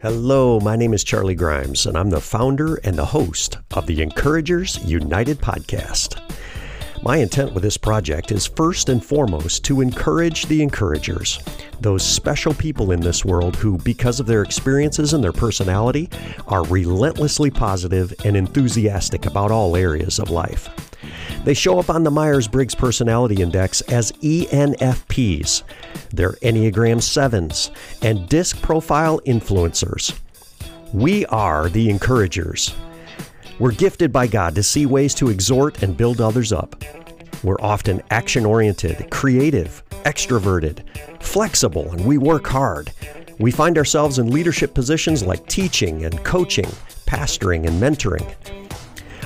Hello, my name is Charlie Grimes, and I'm the founder and the host of the Encouragers United podcast. My intent with this project is first and foremost to encourage the encouragers, those special people in this world who, because of their experiences and their personality, are relentlessly positive and enthusiastic about all areas of life. They show up on the Myers Briggs Personality Index as ENFPs. They're Enneagram 7s and DISC profile influencers. We are the encouragers. We're gifted by God to see ways to exhort and build others up. We're often action oriented, creative, extroverted, flexible, and we work hard. We find ourselves in leadership positions like teaching and coaching, pastoring and mentoring.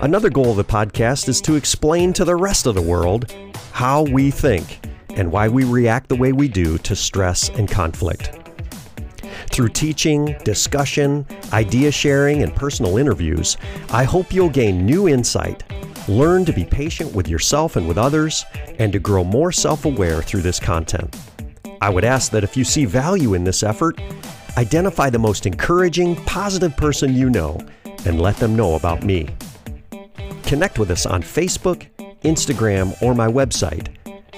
Another goal of the podcast is to explain to the rest of the world how we think and why we react the way we do to stress and conflict. Through teaching, discussion, idea sharing, and personal interviews, I hope you'll gain new insight, learn to be patient with yourself and with others, and to grow more self aware through this content. I would ask that if you see value in this effort, identify the most encouraging, positive person you know and let them know about me. Connect with us on Facebook, Instagram, or my website,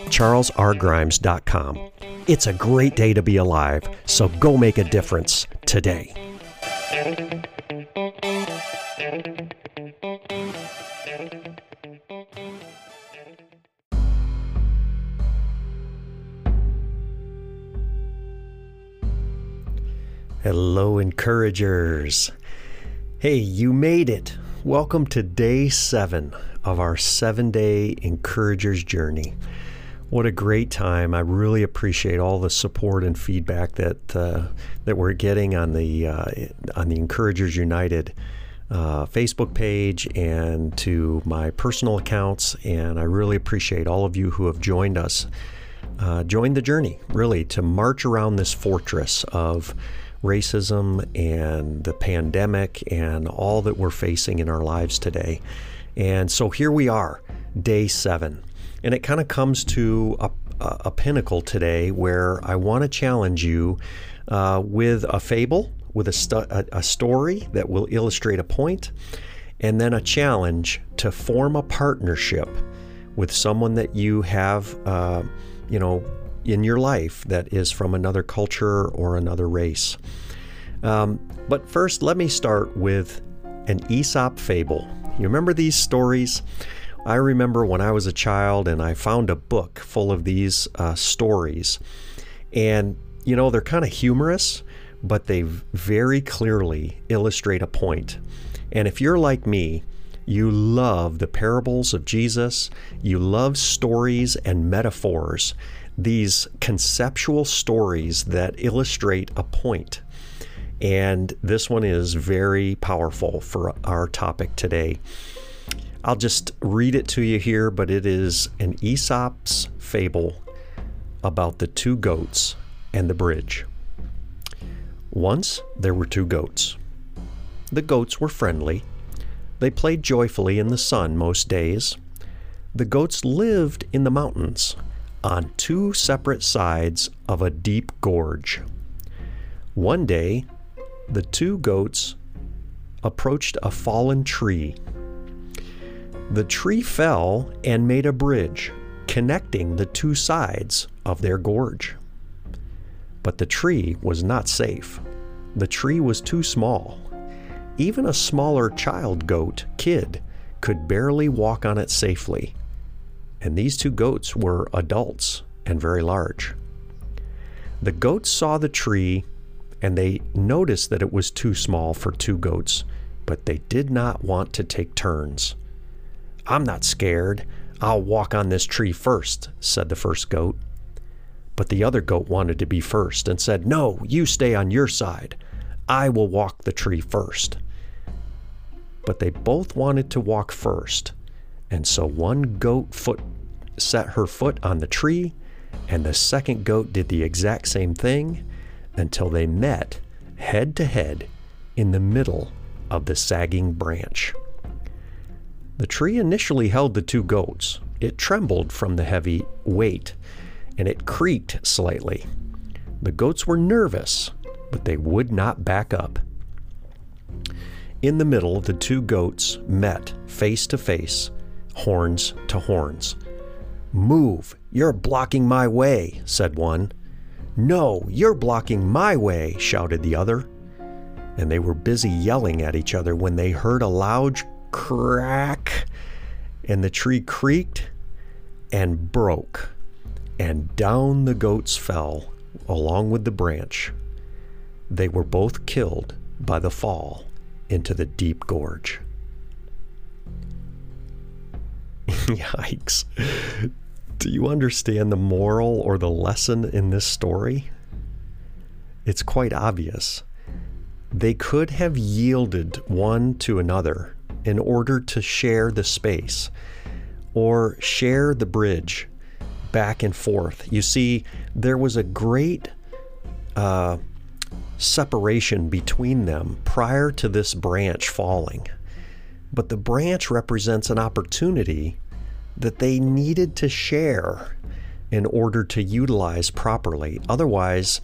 charlesrgrimes.com. It's a great day to be alive, so go make a difference today. Hello, encouragers. Hey, you made it. Welcome to day seven of our seven day encouragers journey. What a great time! I really appreciate all the support and feedback that uh, that we're getting on the uh, on the Encouragers United uh, Facebook page and to my personal accounts, and I really appreciate all of you who have joined us, uh, joined the journey, really to march around this fortress of racism and the pandemic and all that we're facing in our lives today. And so here we are, day seven. And it kind of comes to a, a, pinnacle today where I want to challenge you uh, with a fable, with a, stu- a, a story that will illustrate a point, and then a challenge to form a partnership with someone that you have, uh, you know, in your life that is from another culture or another race. Um, but first, let me start with an Aesop fable. You remember these stories? I remember when I was a child and I found a book full of these uh, stories. And, you know, they're kind of humorous, but they very clearly illustrate a point. And if you're like me, you love the parables of Jesus, you love stories and metaphors these conceptual stories that illustrate a point. And this one is very powerful for our topic today. I'll just read it to you here, but it is an Aesop's fable about the two goats and the bridge. Once there were two goats. The goats were friendly. They played joyfully in the sun most days. The goats lived in the mountains on two separate sides of a deep gorge. One day, the two goats approached a fallen tree. The tree fell and made a bridge connecting the two sides of their gorge. But the tree was not safe. The tree was too small. Even a smaller child goat, kid, could barely walk on it safely and these two goats were adults and very large. The goats saw the tree and they noticed that it was too small for two goats, but they did not want to take turns. I'm not scared. I'll walk on this tree first, said the first goat. But the other goat wanted to be first and said, No, you stay on your side. I will walk the tree first. But they both wanted to walk first, and so one goat foot set her foot on the tree, and the second goat did the exact same thing until they met head to head in the middle of the sagging branch. The tree initially held the two goats. It trembled from the heavy weight, and it creaked slightly. The goats were nervous, but they would not back up. In the middle, the two goats met face to face, horns to horns. Move, you're blocking my way, said one. No, you're blocking my way, shouted the other. And they were busy yelling at each other when they heard a loud crack, and the tree creaked and broke, and down the goats fell along with the branch. They were both killed by the fall into the deep gorge. Yikes. Do you understand the moral or the lesson in this story? It's quite obvious. They could have yielded one to another in order to share the space or share the bridge back and forth. You see, there was a great uh, separation between them prior to this branch falling. But the branch represents an opportunity that they needed to share in order to utilize properly. Otherwise,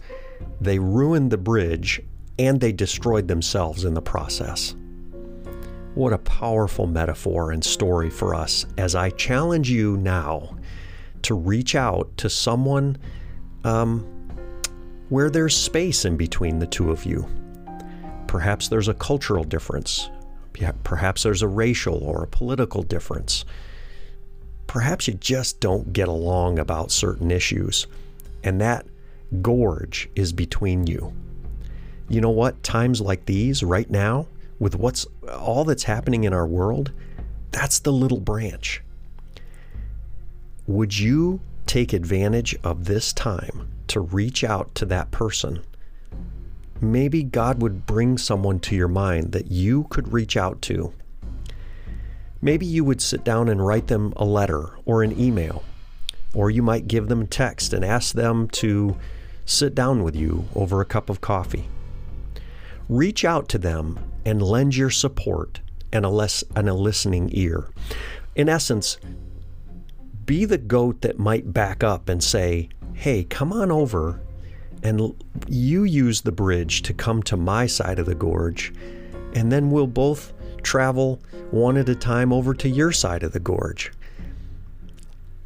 they ruined the bridge and they destroyed themselves in the process. What a powerful metaphor and story for us as I challenge you now to reach out to someone um, where there's space in between the two of you. Perhaps there's a cultural difference. Perhaps there's a racial or a political difference. Perhaps you just don't get along about certain issues, and that gorge is between you. You know what? Times like these, right now, with what's all that's happening in our world, that's the little branch. Would you take advantage of this time to reach out to that person? Maybe God would bring someone to your mind that you could reach out to. Maybe you would sit down and write them a letter or an email, or you might give them a text and ask them to sit down with you over a cup of coffee. Reach out to them and lend your support and a, less, and a listening ear. In essence, be the goat that might back up and say, Hey, come on over and you use the bridge to come to my side of the gorge, and then we'll both travel one at a time over to your side of the gorge.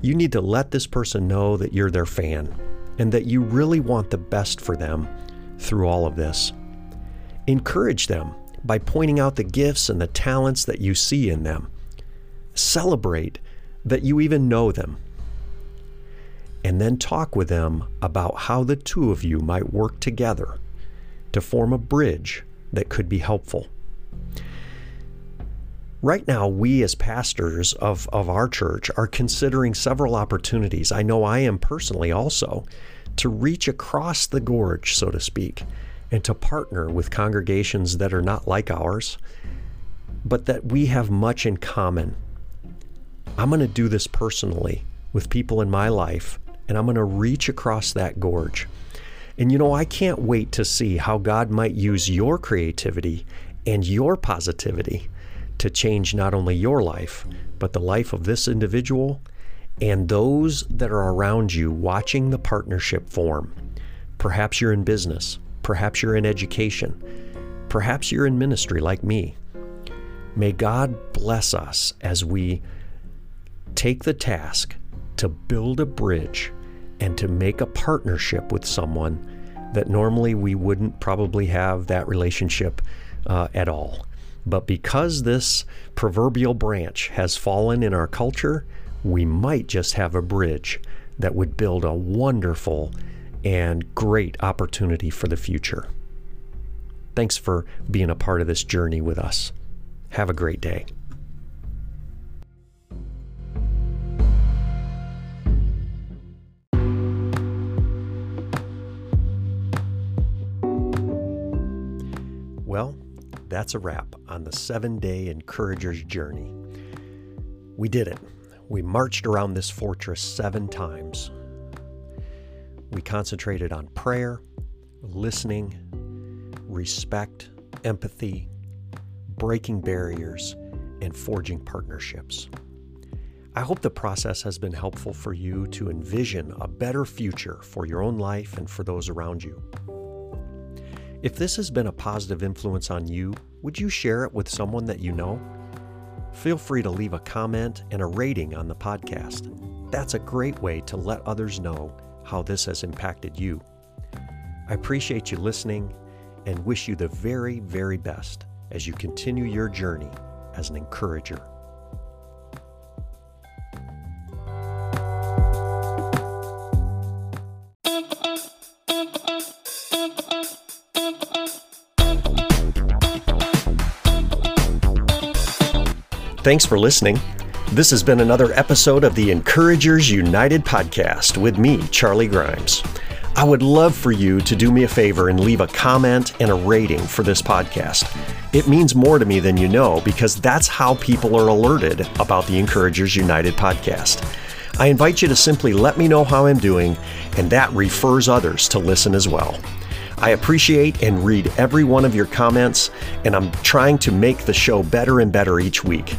You need to let this person know that you're their fan and that you really want the best for them through all of this. Encourage them by pointing out the gifts and the talents that you see in them. Celebrate that you even know them. And then talk with them about how the two of you might work together to form a bridge that could be helpful. Right now, we as pastors of, of our church are considering several opportunities. I know I am personally also to reach across the gorge, so to speak, and to partner with congregations that are not like ours, but that we have much in common. I'm going to do this personally with people in my life, and I'm going to reach across that gorge. And you know, I can't wait to see how God might use your creativity and your positivity to change not only your life, but the life of this individual and those that are around you watching the partnership form. Perhaps you're in business, Perhaps you're in education. Perhaps you're in ministry like me. May God bless us as we take the task to build a bridge and to make a partnership with someone that normally we wouldn't probably have that relationship uh, at all. But because this proverbial branch has fallen in our culture, we might just have a bridge that would build a wonderful and great opportunity for the future. Thanks for being a part of this journey with us. Have a great day. Well, that's a wrap on the seven day Encourager's journey. We did it. We marched around this fortress seven times we concentrated on prayer, listening, respect, empathy, breaking barriers, and forging partnerships. I hope the process has been helpful for you to envision a better future for your own life and for those around you. If this has been a positive influence on you, would you share it with someone that you know? Feel free to leave a comment and a rating on the podcast. That's a great way to let others know how this has impacted you. I appreciate you listening and wish you the very, very best as you continue your journey as an encourager. Thanks for listening. This has been another episode of the Encouragers United podcast with me, Charlie Grimes. I would love for you to do me a favor and leave a comment and a rating for this podcast. It means more to me than you know because that's how people are alerted about the Encouragers United podcast. I invite you to simply let me know how I'm doing, and that refers others to listen as well. I appreciate and read every one of your comments, and I'm trying to make the show better and better each week.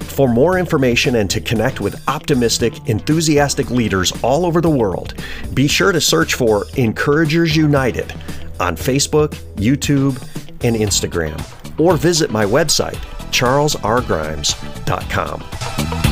For more information and to connect with optimistic, enthusiastic leaders all over the world, be sure to search for Encouragers United on Facebook, YouTube, and Instagram, or visit my website, charlesrgrimes.com.